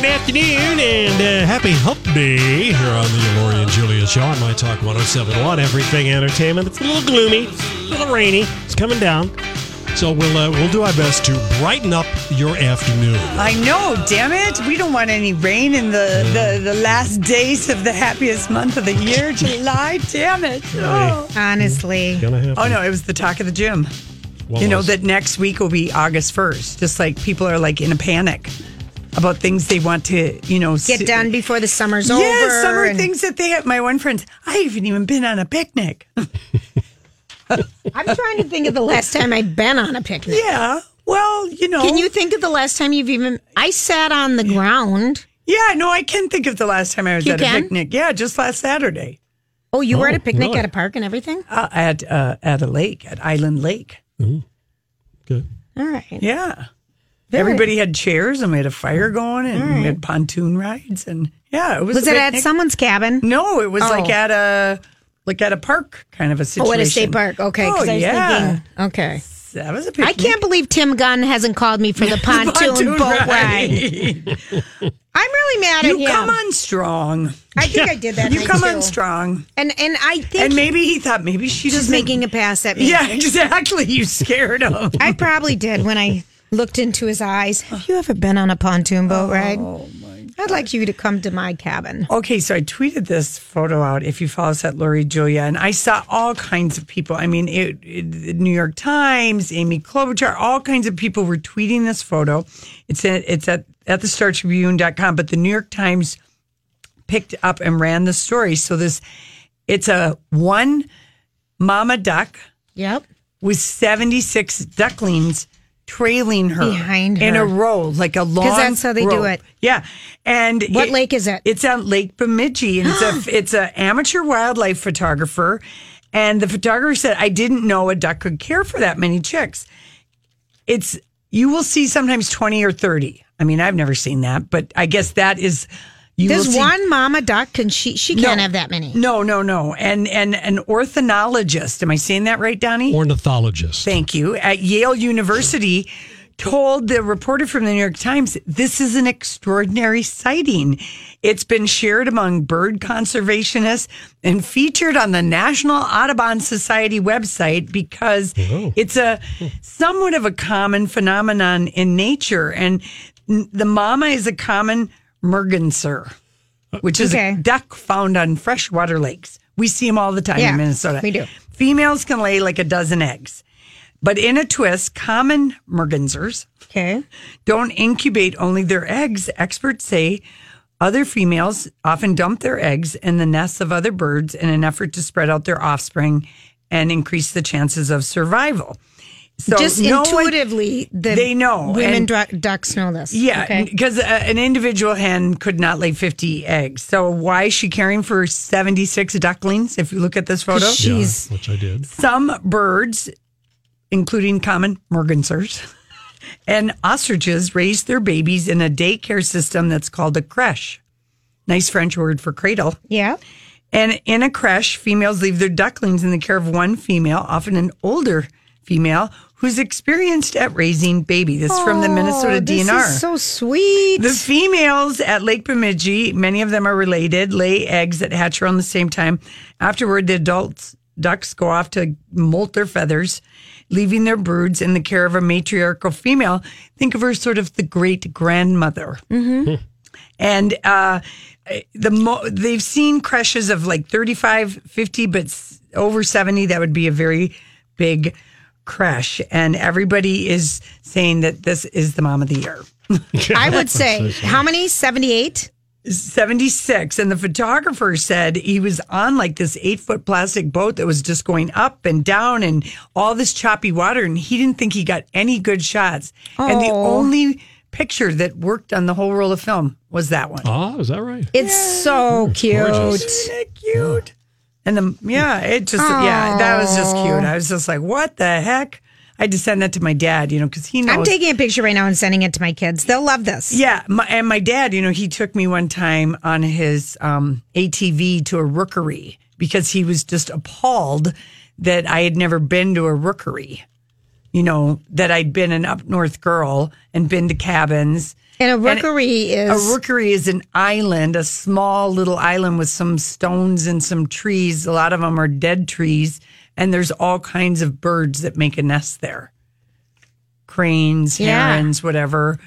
Good afternoon, and uh, happy Hump Day here on the Lori and Julia Show on My Talk 1071, Everything Entertainment. It's a little gloomy, a little rainy. It's coming down. So we'll uh, we'll do our best to brighten up your afternoon. I know, damn it. We don't want any rain in the, the, the last days of the happiest month of the year, July. Damn it. Oh. Honestly. Oh, no, it was the talk of the gym. What you know, that next week will be August 1st. Just like people are like in a panic about things they want to, you know, Get s- done before the summer's over. Yeah, summer and- things that they have. My one friend, I haven't even been on a picnic. I'm trying to think of the last time I've been on a picnic. yeah. Well, you know. Can you think of the last time you've even? I sat on the ground. Yeah, no, I can think of the last time I was You at can? a picnic. Yeah, just last Saturday Oh, you were at Oh, a picnic really? at a park and everything. uh, at uh, at a lake, at Island Lake. Good. All right. Yeah. Everybody had chairs and we had a fire mm. going and we had mm. pontoon rides and yeah, it was. Was it at someone's cabin? No, it was like Oh. at a like at a park kind of a situation. Oh, at a state park. Okay. Oh yeah, thinking. Okay. that was a picnic. I can't believe Tim Gunn hasn't called me for the pontoon, boat ride. I'm really mad You at him. You come on strong. I think I did that. You come too. on strong. And and I think And maybe he thought maybe she she's making a pass at me. Yeah, exactly. You scared him. I probably did when I looked into his eyes. Have you ever been on a pontoon boat oh, ride? Oh my! I'd like you to come to my cabin. Okay, so I tweeted this photo out. If you follow us at Lori Julia, and I saw all kinds of people. I mean, it, it, New York Times, Amy Klobuchar, all kinds of people were tweeting this photo. It's at it's at at the Star Tribune.com, but the New York Times picked up and ran the story. So this, it's a one mama duck Yep. with seventy six ducklings trailing her Behind her. in a row, like a long. Because that's how they do it. Yeah, and What lake is it? It's on Lake Bemidji, and it's a it's a amateur wildlife photographer. And the photographer said, "I didn't know a duck could care for that many chicks." It's you will see sometimes twenty or thirty. I mean, I've never seen that, but I guess that is. You will There's see- one mama duck, and she she can't have that many. No, no, no. And and an ornithologist. Am I saying that right, Donnie? Ornithologist. Thank you. At Yale University, told the reporter from the New York Times, this is an extraordinary sighting. It's been shared among bird conservationists and featured on the National Audubon Society website because oh. it's a somewhat of a common phenomenon in nature. And the mama is a common merganser, which is Okay. a duck found on freshwater lakes. We see them all the time Yeah, in Minnesota. we do. Females can lay like a dozen eggs. But in a twist, common mergansers Okay. don't incubate only their eggs. Experts say other females often dump their eggs in the nests of other birds in an effort to spread out their offspring and increase the chances of survival. So Just no one- intuitively, the they know, women and- duck, ducks know this. yeah, Okay. because uh, an individual hen could not lay 50 eggs. So why is she caring for 76 ducklings if you look at this photo? She's Which I did. Some birds, including common mergansers and ostriches, raise their babies in a daycare system that's called a creche. Nice French word for cradle. yeah. And in a creche, females leave their ducklings in the care of one female, often an older female, who's experienced at raising baby. This is from the Minnesota Oh, this DNR. is so sweet. The females at Lake Bemidji, many of them are related, lay eggs that hatch around the same time. Afterward, the adults ducks go off to molt their feathers, leaving their broods in the care of a matriarchal female. Think of her sort of the great grandmother. Mm-hmm. And uh, the mo- they've seen crushes of like 35, 50, but s- over 70, that would be a very big crush. And everybody is saying that this is the mom of the year. I would say how many? Seventy eight. 76 and the photographer said he was on like this eight foot plastic boat that was just going up and down and all this choppy water and he didn't think he got any good shots and the Oh. only picture that worked on the whole roll of film was that one Oh, is that right? It's so cute. gorgeous. Isn't it cute and the yeah it just yeah that was just cute i was just like what the heck i had to send that to my dad you know because he knows I'm taking a picture right now and sending it to my kids. They'll love this. Yeah, my, and my dad, you know, he took me one time on his um, ATV to a rookery because he was just appalled that I had never been to a rookery. You know, that I'd been an up north girl and been to cabins. And a rookery is A rookery is an island, a small little island with some stones and some trees. A lot of them are dead trees, and there's all kinds of birds that make a nest there cranes, Yeah. herons, whatever.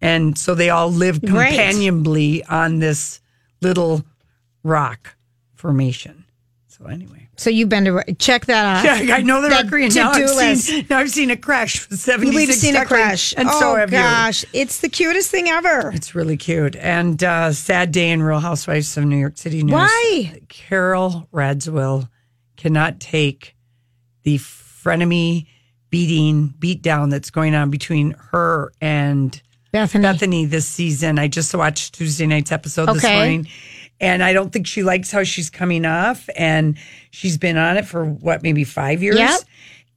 And so they all live Great. companionably on this little rock formation. So, anyway. So you've been to check that off. Yeah, I know the That and now I've, list. seen, now I've seen a crash for 76 We've seen a crash. And oh so have you. gosh, it's the cutest thing ever. It's really cute. And uh, sad day in Real Housewives of New York City news. Why? Carol Radziwill cannot take the frenemy beating, beat down that's going on between her and Bethany. Bethany this season. I just watched Tuesday night's episode this morning. And I don't think she likes how she's coming off. And she's been on it for what, maybe five years? Yep.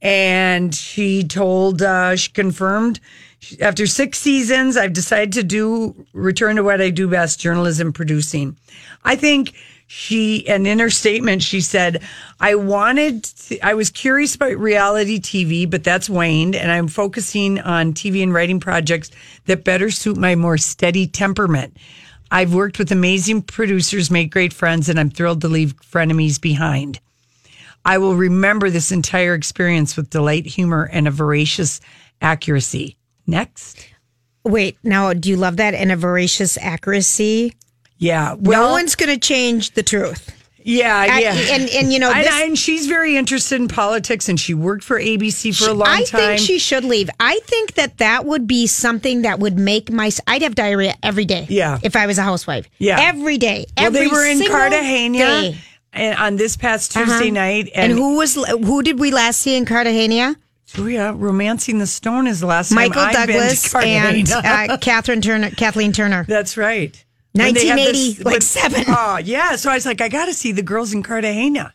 And she told, uh, she confirmed she- after six seasons, I've decided to do return to what I do best journalism producing. I think she, and in her statement, she said, I wanted, to, I was curious about reality TV, but that's waned, and I'm focusing on TV and writing projects that better suit my more steady temperament. I've worked with amazing producers, made great friends, and I'm thrilled to leave frenemies behind. I will remember this entire experience with delight, humor, and a voracious accuracy. Next. Wait, now do you love that and a voracious accuracy? Yeah. Well, no one's going to change the truth. Yeah, I- yeah. and- and, you know, and, this- and she's very interested in politics and she worked for ABC for a long I time. I think she should leave. I think that that would be something that would make my. I'd have diarrhea every day. Yeah. If I was a housewife. Yeah. Every day. well, they were in Cartagena day. and on this past Tuesday Uh-huh. night. And, who was who did we last see in Cartagena? Oh, yeah, Romancing the Stone is the last time Michael I've been to Douglas and uh, Catherine Turner, Kathleen Turner. That's right. And they had 1980, like seven. Oh, yeah. So I was like, I got to see the girls in Cartagena.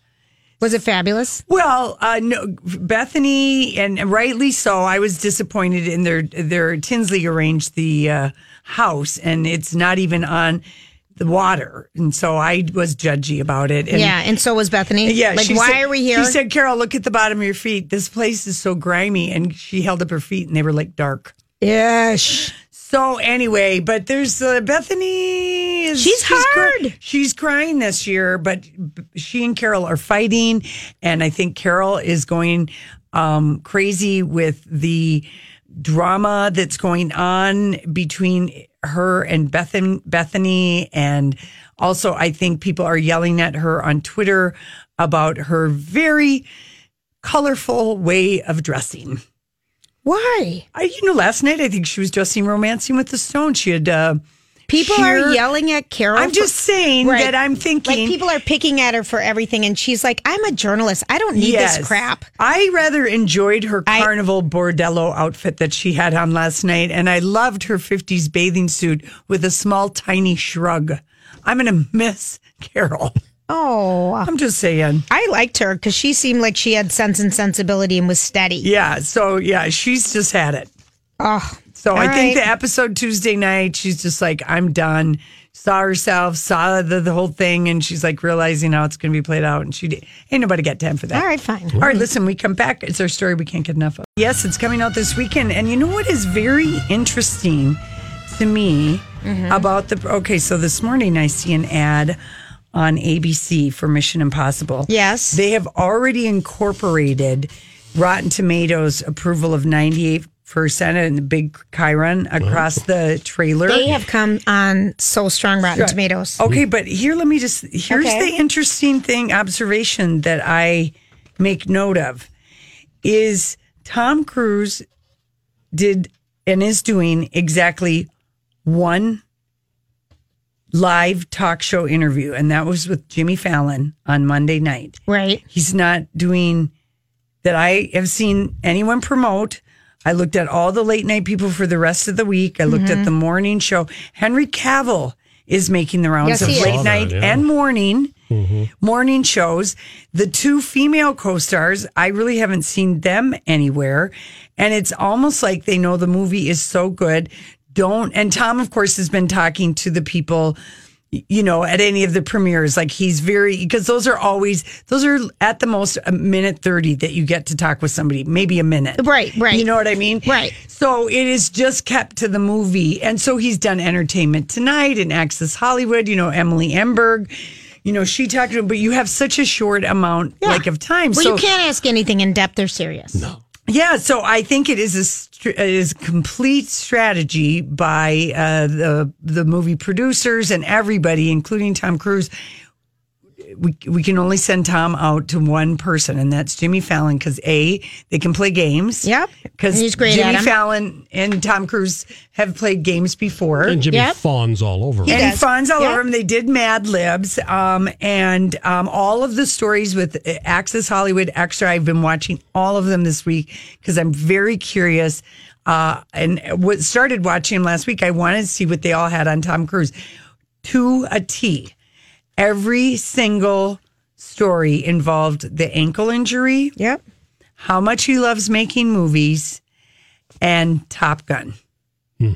Was it fabulous? Well, uh, no, Bethany, and rightly so. I was disappointed in their their Tinsley arranged the uh, house, and it's not even on the water, and so I was judgy about it. And yeah, and so was Bethany. yeah. like why said- are we here? She said, "Carol, look at the bottom of your feet. This place is so grimy." And she held up her feet, and they were like dark. Yes. So anyway, but there's uh, Bethany. Is, She's cry- hard. she's crying this year, but she and Carol are fighting, and I think Carol is going um, crazy with the drama that's going on between her and Bethan- Bethany, and also I think people are yelling at her on Twitter about her very colorful way of dressing. Why? I, you know, last night I think she was just dressing romancing with the stone. She had. Uh, People sheer- are yelling at Carol. I'm for- just saying Right. that I'm thinking. like people are picking at her for everything, and she's like, "I'm a journalist. I don't need Yes. this crap." I rather enjoyed her I- carnival bordello outfit that she had on last night, and I loved her 50s bathing suit with a small, tiny shrug. I'm to miss Carol. Oh, I'm just saying. I liked her because she seemed like she had sense and sensibility and was steady. Yeah. So, yeah, she's just had it. Oh, So I think right. the episode Tuesday night, she's just like, I'm done. Saw herself, saw the, the whole thing, and she's like realizing how it's going to be played out. And she did- ain't nobody got time for that. all right, fine. All right, listen, we come back. It's our story we can't get enough of. Yes, it's coming out this weekend. And you know what is very interesting to me Mm-hmm. about the. Okay, so this morning I see an ad on ABC for Mission Impossible. Yes. They have already incorporated Rotten Tomatoes approval of 98% and the big Chiron across mm-hmm. the trailer. They have come on so strong, Rotten Tomatoes. Okay, but here, let me just. Here's Okay. the interesting thing, observation that I make note of is Tom Cruise did and is doing exactly one live talk show interview, and that was with Jimmy Fallon on Monday night. Right. He's not doing that I have seen anyone promote. I looked at all the late night people for the rest of the week. I looked Mm-hmm. at the morning show. Henry Cavill is making the rounds Yes, of late Saw that, night yeah. and morning morning shows. The two female co-stars, I really haven't seen them anywhere, and it's almost like they know the movie is so good. Don't and Tom, of course, has been talking to the people you know, at any of the premieres. Like he's very, because those are always, those are at the most a minute 30 that you get to talk with somebody, maybe a minute. Right, right. You know what I mean? Right. So it is just kept to the movie. And so he's done Entertainment Tonight and Access Hollywood, you know, Emily Emberg. You know, she talked to him, but you have such a short amount Yeah. like of time. Well, so you can't ask anything in depth or serious. No. Yeah, so I think it is a it is complete strategy by uh, the the movie producers and everybody, including Tom Cruise. We we can only send Tom out to one person, and that's Jimmy Fallon, because a they can play games. Yep. because He's great Jimmy. Fallon and Tom Cruise have played games before. And Jimmy Yep. fawns all over. He him. and does. Fonz all Yeah. over him. They did Mad Libs, um, and um, all of the stories with uh, Access Hollywood Extra. I've been watching all of them this week because I'm very curious. Uh, and what started watching them last week, I wanted to see what they all had on Tom Cruise to a T. Every single story involved the ankle injury, Yep. how much he loves making movies, and Top Gun. Hmm.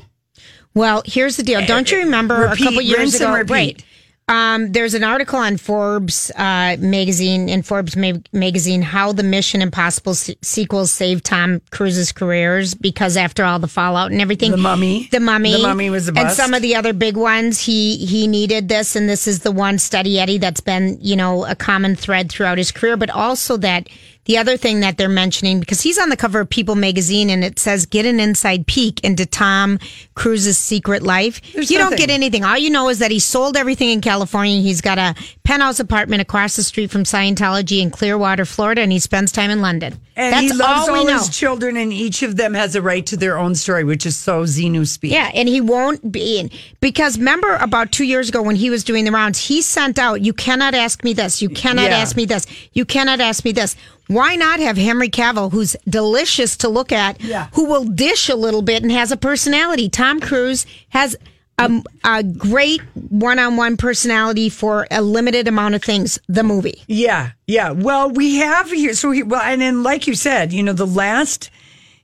Well, here's the deal. Don't you eh, eh, remember Repeat, a couple years rinse ago? and repeat. Right. Um, there's an article on Forbes uh, magazine in Forbes ma- magazine how the Mission Impossible se- sequels saved Tom Cruise's careers because after all the fallout and everything, The Mummy. the mummy, The Mummy was a and some of the other big ones. He he needed this, and this is the one study Eddie that's been you know a common thread throughout his career, but also that. The other thing that they're mentioning, because he's on the cover of People magazine and it says, get an inside peek into Tom Cruise's secret life. There's you don't get anything. All you know is that he sold everything in California. He's got a penthouse apartment across the street from Scientology in Clearwater, Florida, and he spends time in London. And That's he loves all all his children, and each of them has a right to their own story, which is so Xenu speak. Yeah, and he won't be in because remember about two years ago when he was doing the rounds, he sent out, "You cannot ask me this. You cannot Yeah. ask me this. You cannot ask me this." Why not have Henry Cavill, who's delicious to look at, Yeah. who will dish a little bit and has a personality? Tom Cruise has a, a great one-on-one personality for a limited amount of things. The movie, Yeah, yeah. Well, we have here. So, he, well, and then, like you said, you know, the last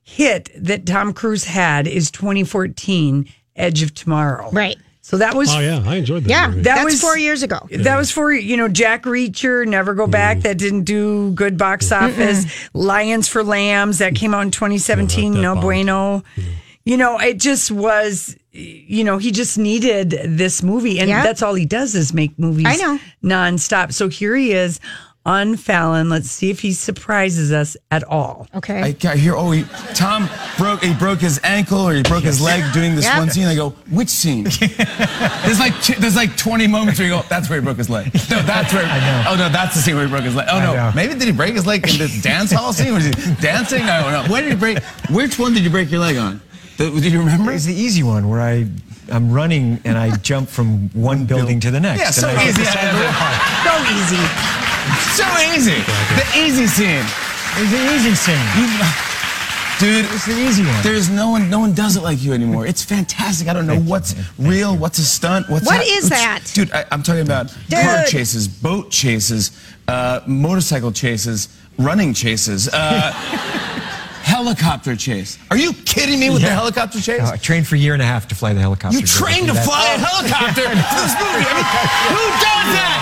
hit that Tom Cruise had is 2014, Edge of Tomorrow. right? So that was Oh yeah, I enjoyed that. Yeah, movie. That that's was- four years ago. That was for you know Jack Reacher, Never Go Back. Mm. That didn't do good box office. Lions for Lambs that came out in 2017. that No bombed. bueno. You know, it just was. You know, he just needed this movie, and Yeah. that's all he does is make movies. I know. nonstop. So here he is on Fallon. Let's see if he surprises us at all. Okay. I, I hear, oh, he, Tom broke, he broke his ankle or he broke his leg doing this Yep. one scene. I go, which scene? there's like there's like 20 moments where you go, that's where he broke his leg. No, that's where. Oh no, that's the scene where he broke his leg. Oh no, know. maybe did he break his leg in this dance hall scene? Was he dancing? I don't know. When did he break? Which one did you break your leg on? Do do you remember? It's the easy one where I I'm running and I jump from one building to the next. Yeah, so and I hit easy. the side of the park. So easy. So easy. The easy scene. It's the easy scene. Dude, It's the easy one. There's no one, no one does it like you anymore. It's fantastic. I don't know what's real, what's a stunt, what's What not- is that? dude? I, I'm talking about car chases, boat chases, uh, motorcycle chases, running chases, uh, helicopter chase. Are you kidding me with the helicopter chase? Uh, I trained for a year and a half to fly the helicopter. you trained to That- fly a helicopter for this movie. I mean, who does that?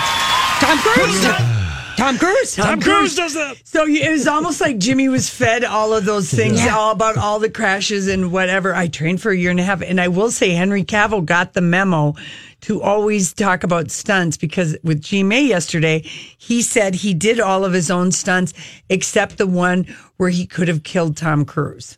Tom Cruise. Tom Cruise. Tom Cruise does that. So it was almost like Jimmy was fed all of those things, all about all the crashes and whatever. I trained for a year and a half, and I will say Henry Cavill got the memo to always talk about stunts because with GMA yesterday, he said he did all of his own stunts except the one where he could have killed Tom Cruise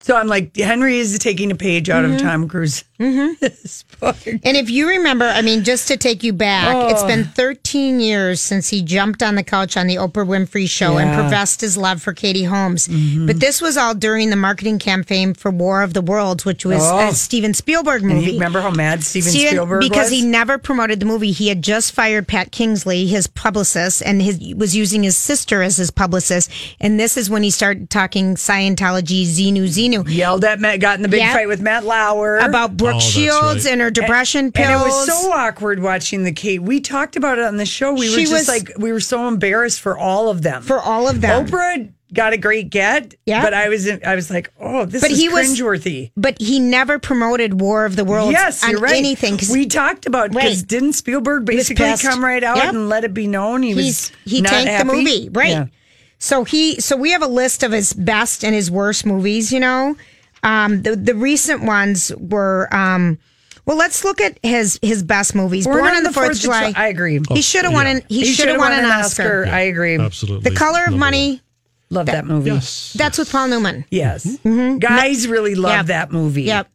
So I'm like, Henry is taking a page out of Tom Cruise. Mm-hmm. book. And if you remember, I mean, just to take you back, it's been 13 years since he jumped on the couch on the Oprah Winfrey show and Yeah. Mm-hmm. professed his love for Katie Holmes. But this was all during the marketing campaign for War of the Worlds, which was Oh. a Steven Spielberg And movie. you remember how mad Steven, Steven- Spielberg because was? he never promoted the movie. He had just fired Pat Kingsley, his publicist, and his was using his sister as his publicist. And this is when he started talking Scientology, Xenu, Xenu. Yelled at Matt, got in the big Yeah. fight with Matt Lauer About Brooke Oh, Shields right. and her depression pills. And it was so awkward watching the Kate. We talked about it on the show. We were just was- like, we were so embarrassed for all of them. for all of them. Oprah got a great get, Yeah. but I was, in, I was like, oh, this But is he was- cringeworthy. But he never promoted War of the Worlds Yes, on you're right. anything. 'cause we talked about because Right. didn't Spielberg basically come right out Yep. and let it be known he was he not tanked happy? the movie, right? Yeah. So he so we have a list of his best and his worst movies. You know, um, the the recent ones were. Um, well, let's look at his his best movies. Born, on the Fourth of July. I agree. He should have won an he, should have should've won an Oscar. I agree. Absolutely. The Color of Number Money. Love that movie. Yes. That's with Paul Newman. Yes. Guys really love Yep. that movie. Yep.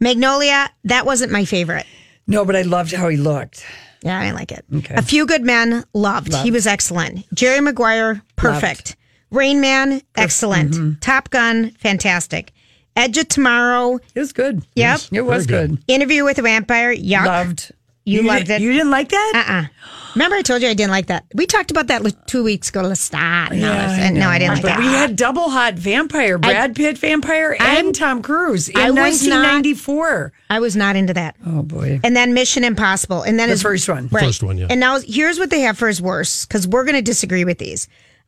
Magnolia. That wasn't my favorite. No, but I loved how he looked. Yeah, I didn't like it. Okay. A Few Good Men, loved. He was excellent. Jerry Maguire, perfect. Rain Man, excellent. Mm-hmm. Top Gun, fantastic. Edge of Tomorrow, It was good. Yep. It was Very good. good. Interview with a Vampire, yuck. Loved. You loved didn't- it? You didn't like that? Uh-uh. Remember I told you I didn't like that? We talked about that two weeks ago. Let's stop. No, Yeah, no, I didn't like but that. we had double hot vampire, Brad Pitt vampire, I'm- and Tom Cruise in I was not- 1994. I was not into that. Oh boy. And then Mission Impossible. And then The his first one. Right. First one, yeah. And now here's what they have for his worst, because we're going to disagree with these.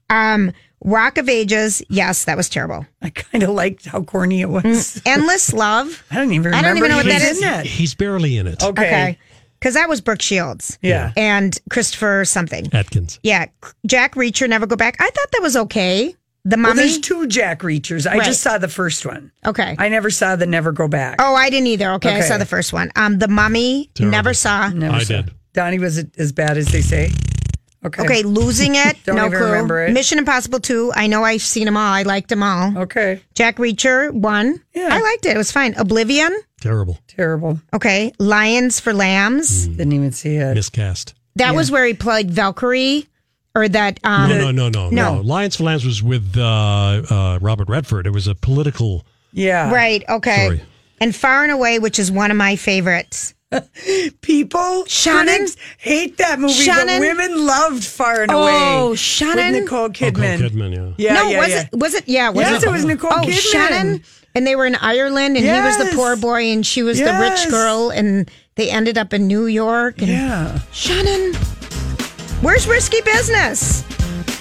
Um, Rock of Ages, yes, that was terrible. I kind of liked how corny it was. Endless Love. I don't even I don't even know what he that was is. in it. He's barely in it. Okay. Okay. Because that was Brooke Shields. Yeah. And Christopher something. Atkins. Yeah. Jack Reacher, Never Go Back. I thought that was okay. The Well, Mummy. there's two Jack Reachers. I Right. just saw the first one. okay. I never saw the Never Go Back. oh, I didn't either. Okay, I saw the first one. Um, The Mummy, Terrible. never saw. Never I saw. did. Donnie, was it as bad as they say? Okay. Okay, Losing It, Don't no even clue. remember it. Mission Impossible 2, I know I've seen them all. I liked them all. Okay. Jack Reacher, 1. Yeah. I liked it. It was fine. Oblivion, Terrible. Terrible. okay. Lions for Lambs. Didn't even see it. Miscast. That was where he played Valkyrie, or that. Um, No, no, no, no, No. no. Lions for Lambs was with uh, uh, Robert Redford. It was a political. Yeah. Right, okay. Sorry. And Far and Away, which is one of my favorites. People, Shannon? critics hate that movie, Shannon? but women loved Far and Away. Oh, Shannon? With Nicole Kidman. Nicole Kidman, yeah. Yeah, no, yeah, was yeah. it? Was it? Yeah, was Yes, it? it was Nicole oh, Kidman. Shannon. And they were in Ireland, and he was the poor boy, and she was the rich girl, and they ended up in New York. And Yeah. Shannon, where's Risky Business?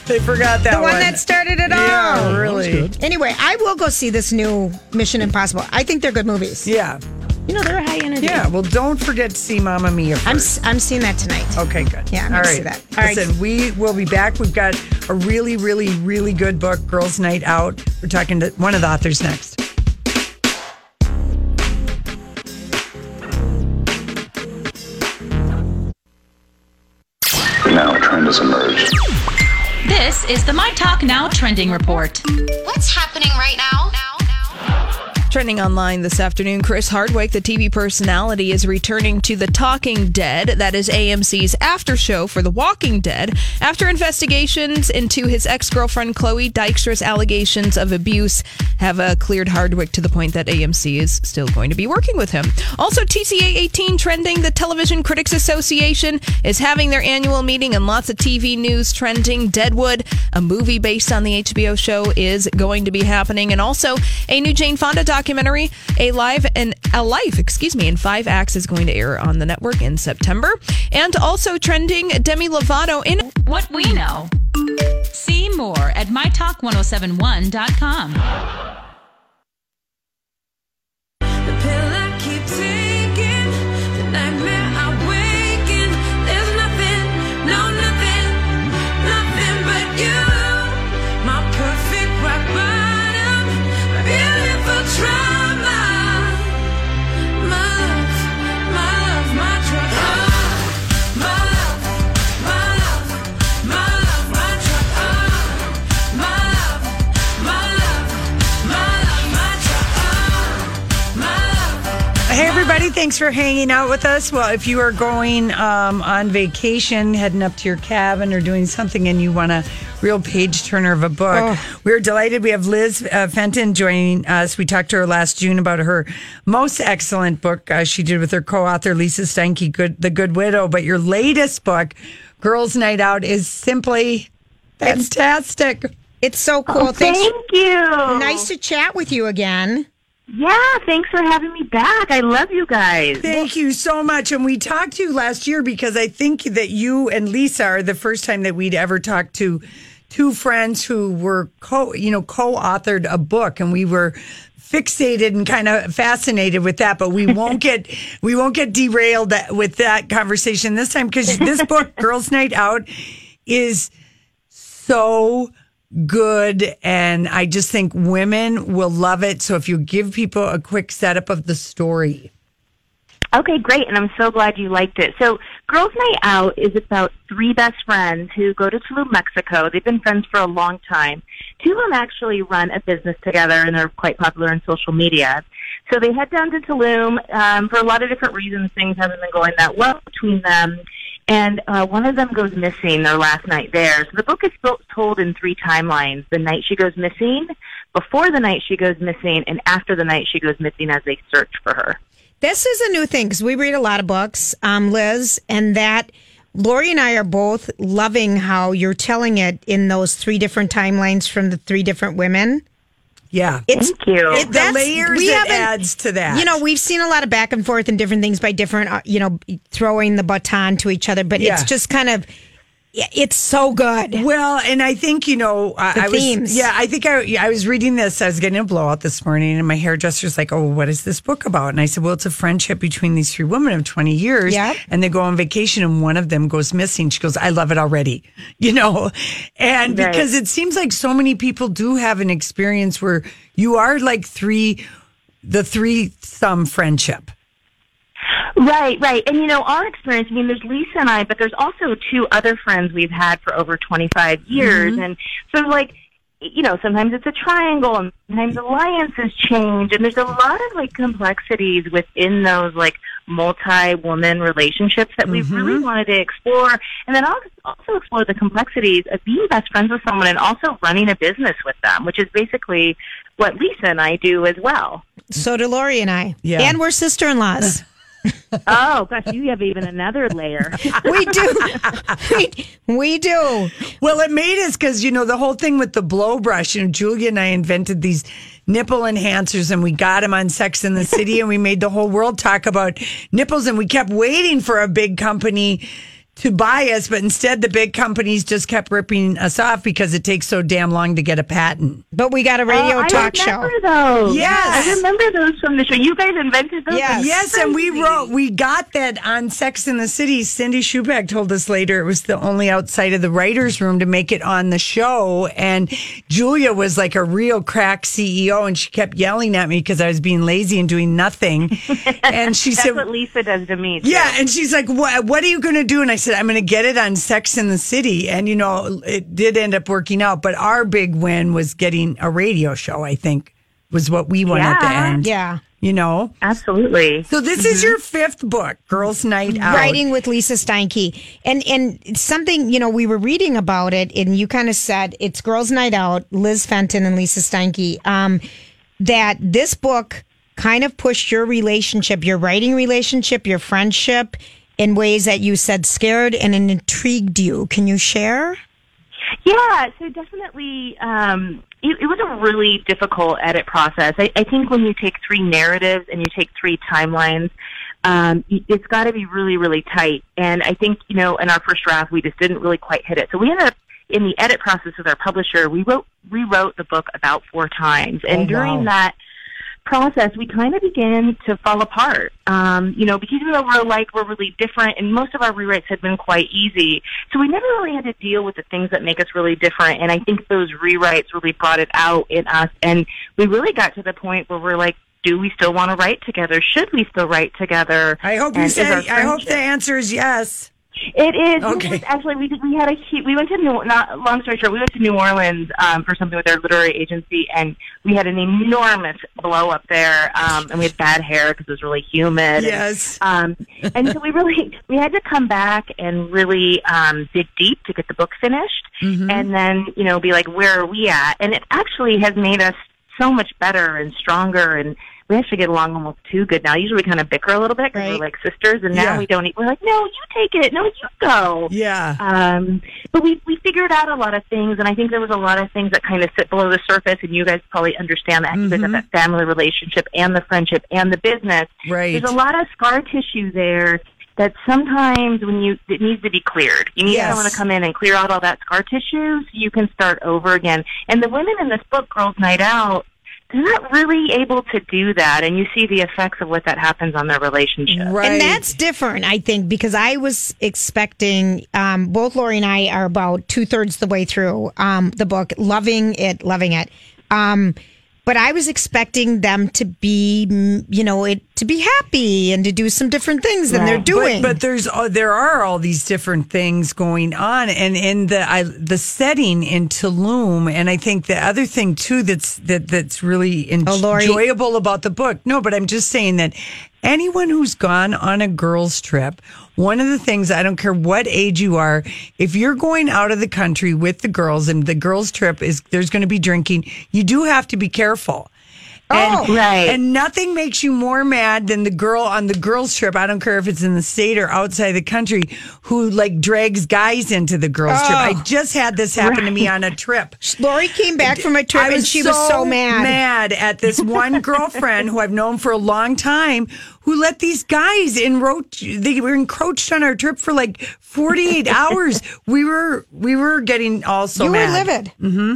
They forgot that The one that started it Yeah, all. really. Anyway, I will go see this new Mission Impossible. I think they're good movies. Yeah. You know, they're high energy. Yeah. Well, don't forget to see Mamma Mia I'm first. s- I'm seeing that tonight. Okay, good. Yeah, I'm All gonna see that. All right. Listen, we will be back. We've got a really, really, really good book, Girls Night Out. We're talking to one of the authors next. Has emerged. This is the My Talk Now trending report. What's happening right now? Trending online this afternoon, Chris Hardwick, the TV personality, is returning to The Talking Dead. That is AMC's after show for The Walking Dead. After investigations into his ex girlfriend Chloe Dykstra's allegations of abuse have uh, cleared Hardwick to the point that AMC is still going to be working with him. Also, TCA 18 trending. The Television Critics Association is having their annual meeting and lots of TV news trending. Deadwood, a movie based on the HBO show, is going to be happening. And also, a new Jane Fonda documentary, a live and a life, excuse me, in five acts is going to air on the network in September. And also trending Demi Lovato in What we know. See more at mytalk1071.com. thanks for hanging out with us. Well, if you are going um, on vacation, heading up to your cabin or doing something and you want a real page turner of a book, we're delighted. We have Liz uh, Fenton joining us. We talked to her last June about her most excellent book uh, she did with her co author, Lisa Steinke, Good, The Good Widow. But your latest book, Girls Night Out, is simply fantastic. It's so cool. Oh, thank you. Nice to chat with you again. Yeah, thanks for having me back. I love you guys. Thank you so much. And we talked to you last year because I think that you and Lisa are the first time that we'd ever talked to two friends who were co you know co-authored a book and we were fixated and kind of fascinated with that but we won't get we won't get derailed that, with that conversation this time because this book girls night out is so good and i just think women will love it so if you give people a quick setup of the story Okay, great, and I'm so glad you liked it. So, Girls Night Out is about three best friends who go to Tulum, Mexico. They've been friends for a long time. Two of them actually run a business together, and they're quite popular on social media. So they head down to Tulum um, for a lot of different reasons. Things haven't been going that well between them, and uh, one of them goes missing their last night there. So the book is built, told in three timelines: the night she goes missing, before the night she goes missing, and after the night she goes missing as they search for her. This is a new thing because we read a lot of books, um, Liz, and that Lori and I are both loving how you're telling it in those three different timelines from the three different women. Yeah. It's, Thank you. It, the layers we it haven't- adds to that You know, we've seen a lot of back and forth and different things by different, uh, you know, throwing the baton to each other, but Yeah. it's just kind of, it's so good. Well, and I think you know, I, The I was themes. yeah, I think I I was reading this. I was getting a blowout this morning, and my hairdresser's like, "Oh, what is this book about?" And I said, "Well, it's a friendship between these three women of twenty years, Yep. and they go on vacation, and one of them goes missing." She goes, "I love it already," you know, and Right. because it seems like so many people do have an experience where you are like three, the three some friendship. Right, right. And you know, our experience, I mean, there's Lisa and I, but there's also two other friends we've had for over 25 years. Mm-hmm. And so, like, you know, sometimes it's a triangle and sometimes alliances change. And there's a lot of, like, complexities within those, like, multi woman relationships that we really mm-hmm. wanted to explore. And then also, also explore the complexities of being best friends with someone and also running a business with them, which is basically what Lisa and I do as well. So do Lori and I. Yeah. And we're sister in laws. Oh, gosh, you have even another layer. we do. we, we do. Well, it made us because, you know, the whole thing with the blow brush, you know, Julia and I invented these nipple enhancers and we got them on Sex in the City and we made the whole world talk about nipples and we kept waiting for a big company to buy us, but instead the big companies just kept ripping us off because it takes so damn long to get a patent. But we got a oh, radio Oh, talk show. remember those. Yes. I remember those from the show. You guys invented those. Yes. Yes, and we wrote, we got that on Sex in the City. Cindy Chupack told us later it was the only outside of the writer's room to make it on the show. And Julia was like a real crack CEO, and she kept yelling at me because I was being lazy and doing nothing. And she That's said, what Lisa does to me. too. yeah, and she's like, "What? What are you going to do?" And I said, "I'm going to get it on Sex in the City." And you know, it did end up working out. But our big win was getting a radio show. I think was what we want at the Yeah. end. Yeah. You know? Absolutely. So this is your fifth book, Girls Night Out. Writing with Lisa Steinke. And and something, you know, we were reading about it and you kind of said it's Girls Night Out, Liz Fenton and Lisa Steinke. Um, that this book kind of pushed your relationship, your writing relationship, your friendship in ways that you said scared and intrigued you. Can you share? Yeah, so definitely, um, it, it was a really difficult edit process. I, I think when you take three narratives and you take three timelines, um, it's got to be really, really tight. And I think, you know, in our first draft, we just didn't really quite hit it. So we ended up in the edit process with our publisher. We wrote rewrote the book about four times, and Oh, during wow. that process, we kind of began to fall apart. Um, you know, because even though we're like we're really different, and most of our rewrites had been quite easy, so we never really had to deal with the things that make us really different. And I think those rewrites really brought it out in us, and we really got to the point where we're like. Do we still want to write together? Should we still write together? I hope you And said. I hope the answer is yes. It is. Okay. It. Actually, we did, we had a we went to New not long story short, we went to New Orleans um, for something with our literary agency, and we had an enormous blow up there, um, and we had bad hair because it was really humid. Yes. And, um, and so we really we had to come back and really um, dig deep to get the book finished, Mm-hmm. and then you know be like, where are we at? And it actually has made us so much better and stronger and. We actually get along almost too good now. Usually we kind of bicker a little bit because Right. we're like sisters, and now Yeah. we don't. e- We're like, no, you take it. No, you go. Yeah. Um, but we we figured out a lot of things, and I think there was a lot of things that kind of sit below the surface, and you guys probably understand that. You guys have that family relationship and the friendship and the business. Right. There's a lot of scar tissue there that sometimes when you it needs to be cleared. You need Yes. someone to come in and clear out all that scar tissue so you can start over again. And the women in this book, Girls Night Out, they're not really able to do that, and you see the effects of what that happens on their relationship. Right. And that's different, I think, because I was expecting um, both Lori and I are about two thirds the way through um, the book, loving it, loving it. Um, but I was expecting them to be, mm, you know, it to be happy and to do some different things than they're doing. But, but there's uh, there are all these different things going on, and in the I, the setting in Tulum, and I think the other thing too that's that that's really Oh, enjoyable about the book. No, but I'm just saying that anyone who's gone on a girls trip, one of the things I don't care what age you are, if you're going out of the country with the girls and the girls trip is there's going to be drinking, you do have to be careful. And, Oh, right. And nothing makes you more mad than the girl on the girls' trip. I don't care if it's in the state or outside the country who like drags guys into the girls' trip. I Oh. just had this happen to me on a trip. Lori came back from a trip I and she was so mad. mad at this one girlfriend who I've known for a long time who let these guys encroach. They were encroached on our trip for like 48 hours. We were we were getting all so you mad. were livid. Mm-hmm.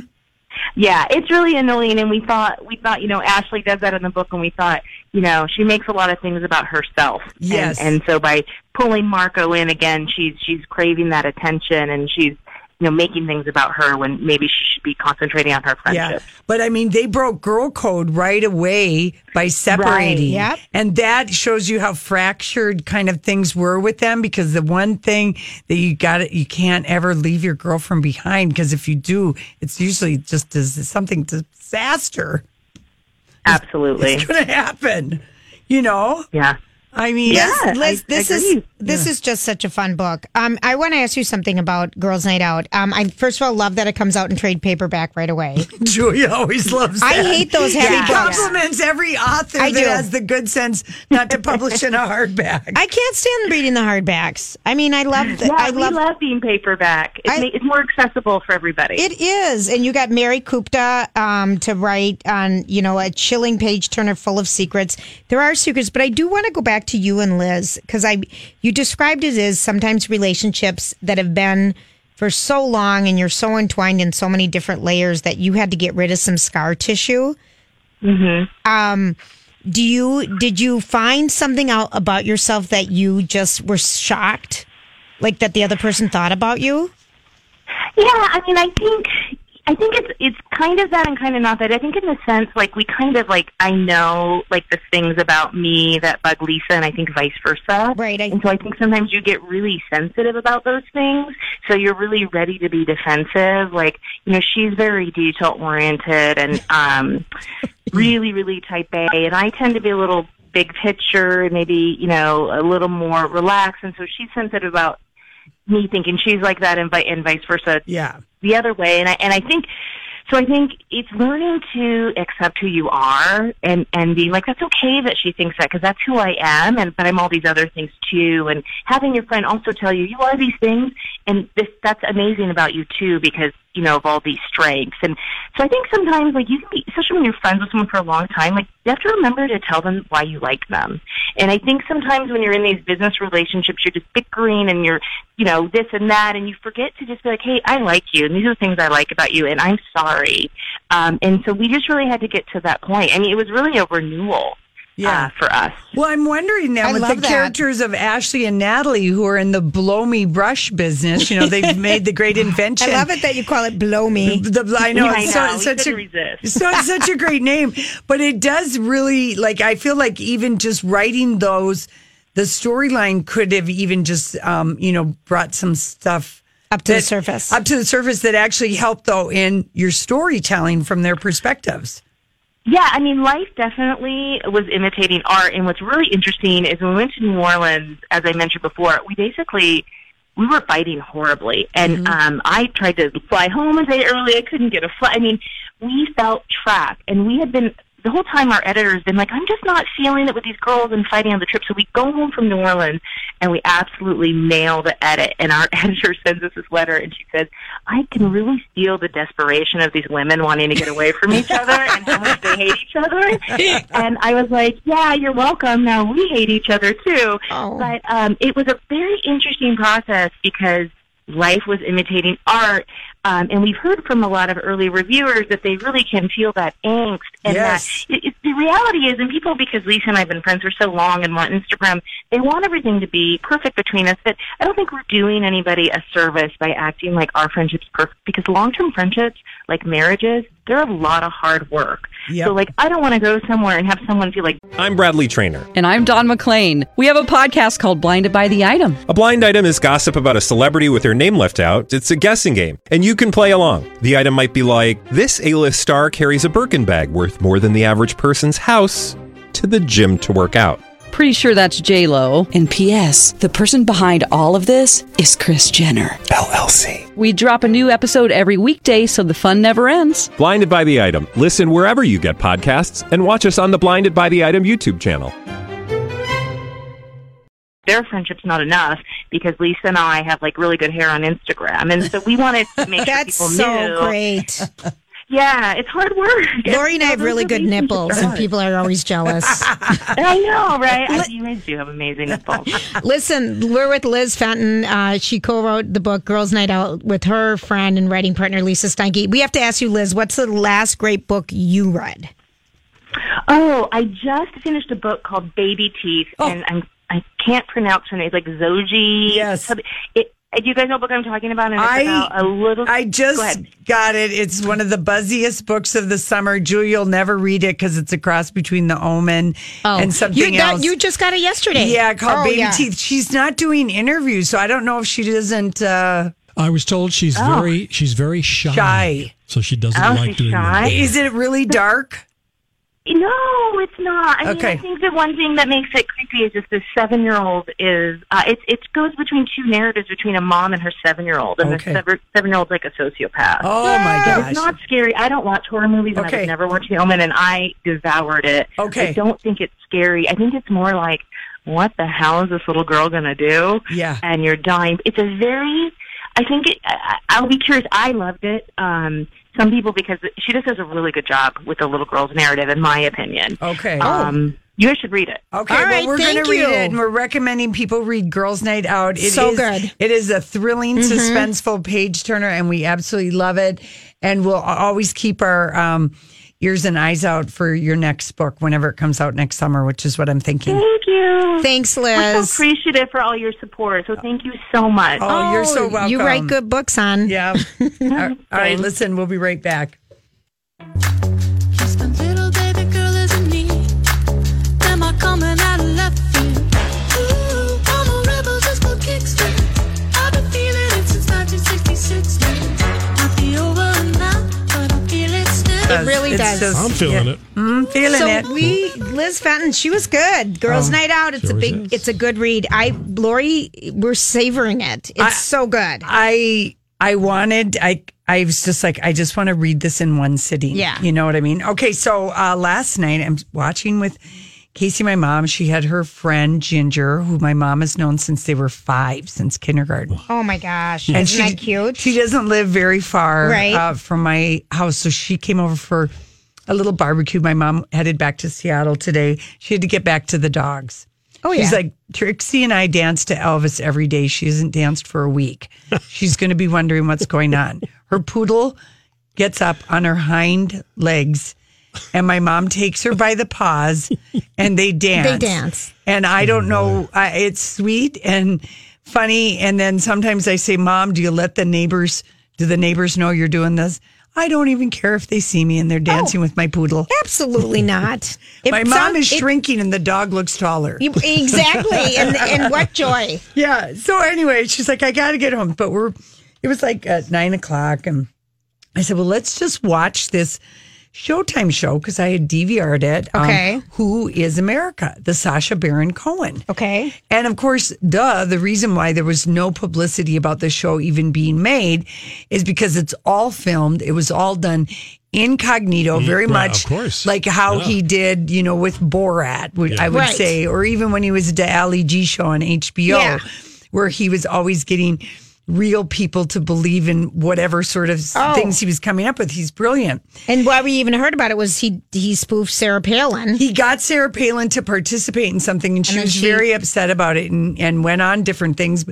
Yeah, it's really annoying, and we thought we thought you know Ashley does that in the book, and we thought you know she makes a lot of things about herself. Yes. and, and so by pulling Marco in again, she's she's craving that attention, and she's you know making things about her when maybe she should be concentrating on her Yeah, but I mean, they broke girl code right away by separating. Yep. And that shows you how fractured kind of things were with them because the one thing that you got it, you can't ever leave your girlfriend behind because if you do, it's usually just as something disaster. Absolutely. It's going to happen. You know? Yeah. I mean, Yeah. Liz, I this agree. is this is just such a fun book. Um, I want to ask you something about Girls Night Out. Um, I first of all love that it comes out in trade paperback right away. Julia always loves I hate those heavy She books. compliments every author I that do. has the good sense not to publish in a hardback. I can't stand reading the hardbacks. I mean, I love the, Yeah, I we love love being paperback. It I- ma- it's more accessible for everybody. It is, and you got Mary Kubica um, to write on, you know, a chilling page turner full of secrets. There are secrets, but I do want to go back to you and Liz because I, you described it as sometimes relationships that have been for so long, and you're so entwined in so many different layers that you had to get rid of some scar tissue. mm-hmm. Um, do you did you find something out about yourself that you just were shocked, like that the other person thought about you? Yeah, I mean, I think I think it's it's kind of that and kind of not that. I think in the sense like we kind of like I know like the things about me that bug Lisa, and I think vice versa. Right. I, And so I think sometimes you get really sensitive about those things. So you're really ready to be defensive. Like, you know, she's very detail oriented and um really, really type A. And I tend to be a little big picture and maybe, you know, a little more relaxed. And so she's sensitive about me thinking she's like that and, vi- and vice versa Yeah. the other way. And I, and I think, so I think it's learning to accept who you are and, and being like, that's okay that she thinks that because that's who I am. And, but I'm all these other things too. And having your friend also tell you, you are these things. And this, that's amazing about you too because, you know, of all these strengths. And so I think sometimes like you can be, especially when you're friends with someone for a long time, like you have to remember to tell them why you like them. And I think sometimes when you're in these business relationships, you're just bickering and you're, you know, this and that, and you forget to just be like, hey, I like you, and these are the things I like about you, and I'm sorry. Um, and so we just really had to get to that point. I mean, it was really a renewal Yeah. uh, for us. Well, I'm wondering now I with the that. characters of Ashley and Natalie who are in the blow me brush business. You know, they've made the great invention. I love it that you call it blow me. The, I know, Yeah, I it's know. So, We such a resist. so it's such a great name, but it does really like. I feel like even just writing those, the storyline could have even just um, you know brought some stuff Up to the surface. up to the surface that actually helped though in your storytelling from their perspectives. Yeah, I mean, life definitely was imitating art. And what's really interesting is when we went to New Orleans, as I mentioned before, we basically we were fighting horribly, and um, I tried to fly home a day early. I couldn't get a flight. I mean, we felt trapped, and we had been the whole time. Our editor's been like, "I'm just not feeling it with these girls and fighting on the trip." So we go home from New Orleans, and we absolutely nail the edit. And our editor sends us this letter, and she says, "I can really feel the desperation of these women wanting to get away from each other and how much they hate each other." and I was like, "Yeah, you're welcome. Now we hate each other too." Oh. But um, it was a very interesting process because life was imitating art. Um, and we've heard from a lot of early reviewers that they really can feel that angst. And Yes. that it, it, the reality is, and people, because Lisa and I have been friends for so long and want Instagram, they want everything to be perfect between us. But I don't think we're doing anybody a service by acting like our friendship's perfect because long term friendships, like marriages, they're a lot of hard work. Yep. So, like, I don't want to go somewhere and have someone feel like, I'm Bradley Trainer. And I'm Don McClain. We have a podcast called Blinded by the Item. A blind item is gossip about a celebrity with their name left out. It's a guessing game, and you can play along. The item might be like this: A-list star carries a Birkin bag worth more than the average person's house to the gym to work out. Pretty sure that's J Lo. And P.S. The person behind all of this is Kris Jenner. LLC. We drop a new episode every weekday, so the fun never ends. Blinded by the item. Listen wherever you get podcasts, and watch us on the Blinded by the Item YouTube channel. their friendship's not enough because Lisa and I have like really good hair on Instagram. And so we wanted to make sure That's people so knew. great. Yeah, it's hard work. Lori and I have really good nipples, and people are always jealous. I know, right? I, you guys do have amazing nipples. Listen, we're with Liz Fenton. Uh, she co-wrote the book "Girls' Night Out" with her friend and writing partner Lisa Steinke. We have to ask you, Liz, what's the last great book you read? Oh, I just finished a book called Baby Teeth, Oh. and I'm I can't pronounce her name. It's like Zoji. Yes. It, do you guys know what book I'm talking about? And it's I- about a little. I just ahead. got it. It's one of the buzziest books of the summer. Julie you'll never read it because it's a cross between The Omen and something Oh, you, that- else. you just got it yesterday. yeah, called Oh, Baby yeah. Teeth. She's not doing interviews, so I don't know if she doesn't. Uh, I was told she's Oh. very she's very shy, Shy. so she doesn't Oh, like she's doing shy? that. is it really dark? No, it's not. I mean, I think the one thing that makes it creepy is just this seven-year-old is. Uh, it it goes between two narratives between a mom and her seven-year-old, and Okay. the seven, seven-year-old's like a sociopath. Oh my But gosh! It's not scary. I don't watch horror movies, and I've never watched The Omen, and I devoured it. Okay. I don't think it's scary. I think it's more like, what the hell is this little girl going to do? Yeah. And you're dying. It's a very, I think, it, I, I'll be curious. I loved it. Um, some people, because she just does a really good job with the little girl's narrative, in my opinion. Okay. Um, you guys should read it. Okay, All well, right, we're going to read it, and we're recommending people read Girls' Night Out. It So is- good. Mm-hmm. It is a thrilling, suspenseful page turner, and we absolutely love it. And we'll always keep our, um, ears and eyes out for your next book whenever it comes out next summer, which is what I'm thinking. Thank you. Thanks, We're Liz. so appreciative for all your support. So thank you so much. Oh, you're so welcome. You write good books on. Yeah. all all right, listen, we'll be right back. It. It really It's does. just- I'm feeling yeah. it. Mm, feeling so it. we Liz Fenton, she was good. Girls' Oh, Night Out. It's a big. is. It's a good read. I Lori, we're savoring it. It's I- so good. I I wanted I I was just like I just want to read this in one sitting. Yeah. you know what I mean. Okay, so uh, last night I'm watching with Casey, my mom. She had her friend Ginger, who my mom has known since they were five, since kindergarten. oh my gosh, And isn't she- that cute? She doesn't live very far Right. uh, from my house, so she came over for a little barbecue. My mom headed back to Seattle today. She had to get back to the dogs. Oh, yeah, She's like Trixie and I dance to Elvis every day. She hasn't danced for a week. She's going to be wondering what's going on. Her poodle gets up on her hind legs, and my mom takes her by the paws, and they dance. They dance. And I don't know. Mm-hmm. I, it's sweet and funny. And then sometimes I say, "Mom, do you let the neighbors? Do the neighbors know you're doing this?" I don't even care if they see me and they're oh, dancing with my poodle. Absolutely not. It my mom sound- is it- shrinking and the dog looks taller. You- exactly, and and what joy. Yeah. So anyway, she's like, I got to get home. But we're, it was like at nine o'clock. And I said, well, let's just watch this Showtime show because I had DVR'd it. um, Okay. Who is America? The Sacha Baron Cohen. Okay. And of course, duh, the reason why there was no publicity about the show even being made is because it's all filmed. It was all done incognito, very Mm, right, much of course. like how Yeah. he did, you know, with Borat, would I would Right. say, or even when he was at the Ali G show on HBO, Yeah. where he was always getting real people to believe in whatever sort of Oh. things he was coming up with. He's brilliant. And why we even heard about it was he he spoofed Sarah Palin. He got Sarah Palin to participate in something, and she And was she- very upset about it, and, and went on different things,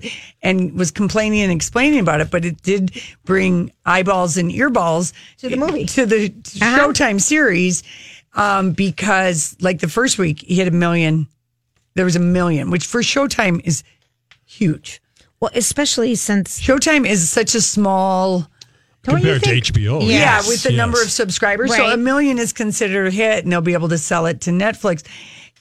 and was complaining and explaining about it. But it did bring eyeballs and earballs To the movie. to the Uh-huh. Showtime series, um, because like the first week he had a million. There was a million, which for Showtime is huge. Well, especially since Showtime is such a small. Don't you Compared to think- HBO. Yeah, yes, with the yes. number of subscribers. So a million is considered a hit and they'll be able to sell it to Netflix.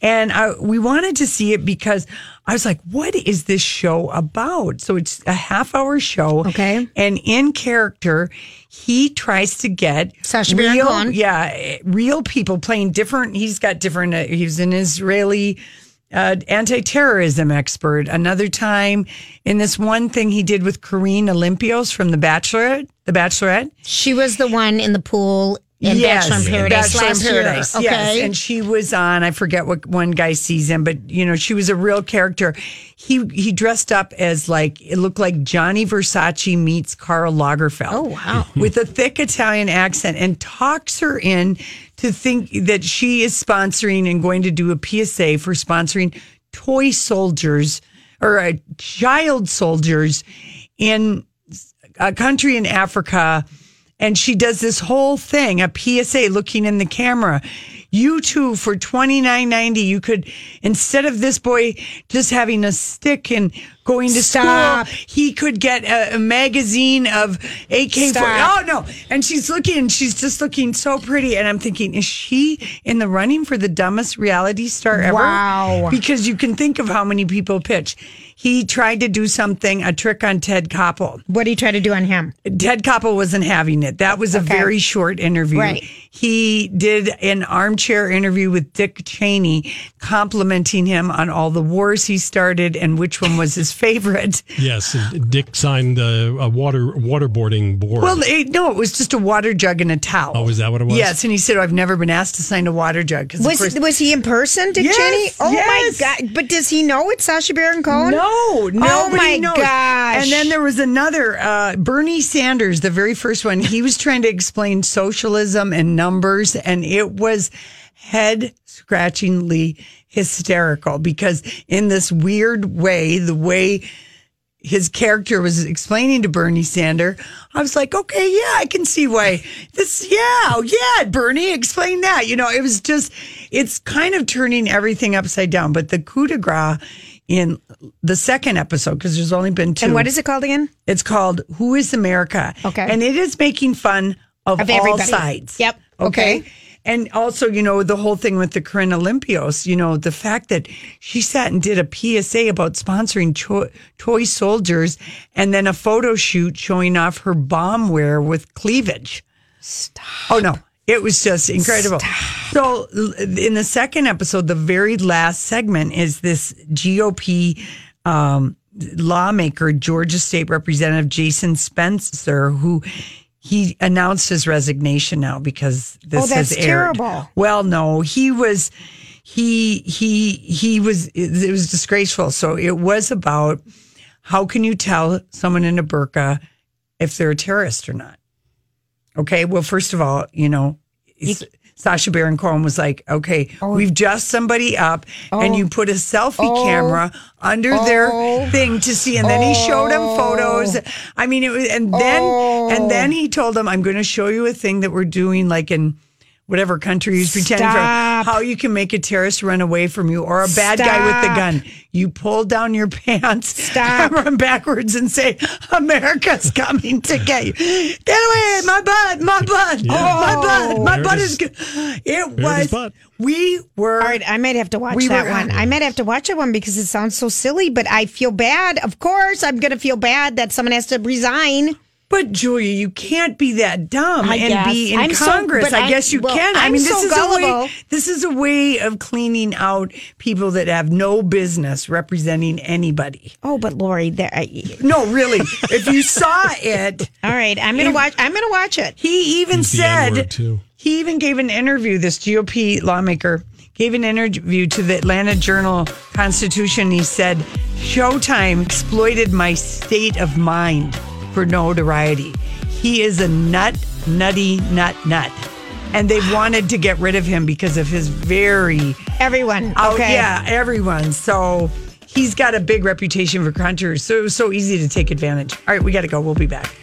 And I, we wanted to see it because I was like, what is this show about? So it's a half hour show. Okay. And in character, he tries to get Sacha Baron Cohen. yeah, real people playing different. He's got different, uh, he's an Israeli uh, anti-terrorism expert. Another time in this one thing he did with Corinne Olympios from The Bachelorette, The Bachelorette. she was the one in the pool in Bachelor in Paradise Bachelor in Paradise, year. Yes, Okay. and she was on. I forget what one guy sees him, but you know she was a real character. He he dressed up as like it looked like Gianni Versace meets Karl Lagerfeld. Oh, wow. with a thick Italian accent, and talks her in to think that she is sponsoring and going to do a PSA for sponsoring toy soldiers or uh, child soldiers in a country in Africa and she does this whole thing, a PSA looking in the camera. You too, for twenty nine ninety, you could instead of this boy just having a stick and going to Stop. school, he could get a, a magazine of AK. Stop. Oh no! And she's looking, and she's just looking so pretty. And I'm thinking, is she in the running for the dumbest reality star ever? Wow. Because you can think of how many people pitch. He tried to do something, a trick on Ted Koppel. what do you try to do on him? Ted Koppel wasn't having it. That was a Okay. very short interview. Right. He did an armchair interview with Dick Cheney, complimenting him on all the wars he started and which one was his favorite. Yes, Dick signed the a water waterboarding board. Well, it, no, it was just a water jug and a towel. oh, is that what it was? Yes, and he said, "I've never been asked to sign a water jug." Was course- was he in person, Dick Yes, Cheney? Oh yes. my god! But does he know it's Sacha Baron Cohen? No, nobody Oh my knows. gosh! And then there was another uh, Bernie Sanders, the very first one. He was trying to explain socialism and numbers, and it was head scratchingly hysterical because in this weird way, the way his character was explaining to Bernie Sander, I was like, okay, yeah, I can see why this. Yeah, yeah, Bernie, explain that. You know, it was just, it's kind of turning everything upside down. But the coup de grace in the second episode, because there's only been two. And what is it called again? It's called Who is America? Okay. And it is making fun of, Of all everybody. sides. Yep. Okay. Okay. And also, you know, the whole thing with the Corinne Olympios, you know, the fact that she sat and did a PSA about sponsoring cho- toy soldiers and then a photo shoot showing off her bomb wear with cleavage. Stop. Oh, no. It was just incredible. So, in the second episode, the very last segment is this GOP um, lawmaker, Georgia State Representative Jason Spencer, who he announced his resignation now because this Oh, that's has aired. terrible. Well, no, he was he he he was it was disgraceful. So it was about how can you tell someone in a burqa if they're a terrorist or not? Okay, well, first of all, you know, Sacha Baron Cohen was like, okay, oh. we've just somebody up, and oh. you put a selfie Oh. camera under Oh. their thing to see, and then he showed him oh. photos. I mean, it was, and then and then he told them, I'm going to show you a thing that we're doing, like in. Whatever country he's pretending Stop. for, how you can make a terrorist run away from you or a bad guy with the gun. You pull down your pants, Stop. run backwards, and say, "America's coming to get you." Get away, my butt, my butt, Yeah. my oh. butt, my There butt it is is. good. It There it is, was. butt. We were. All right, I might have to watch We that were- one. I might have to watch that one because it sounds so silly, but I feel bad. Of course, I'm going to feel bad that someone has to resign. But Julia, you can't be that dumb I and guess. be in I'm Congress. but I I'm- guess you well, can. I I'm mean, this so is a way. This is a way of cleaning out people that have no business representing anybody. Oh, but Lori, there. I, No, really. if you saw it, all right, I'm going to watch. I'm going to watch it. He even Use the said he even gave an interview. This GOP lawmaker gave an interview to the Atlanta Journal Constitution. He said, "Showtime exploited my state of mind for notoriety. He is a nut, nutty, nut, nut." And they wanted to get rid of him because of his very Everyone. Oh okay. yeah, everyone. So he's got a big reputation for controversy. So it was so easy to take advantage. All right, we got to go. We'll be back.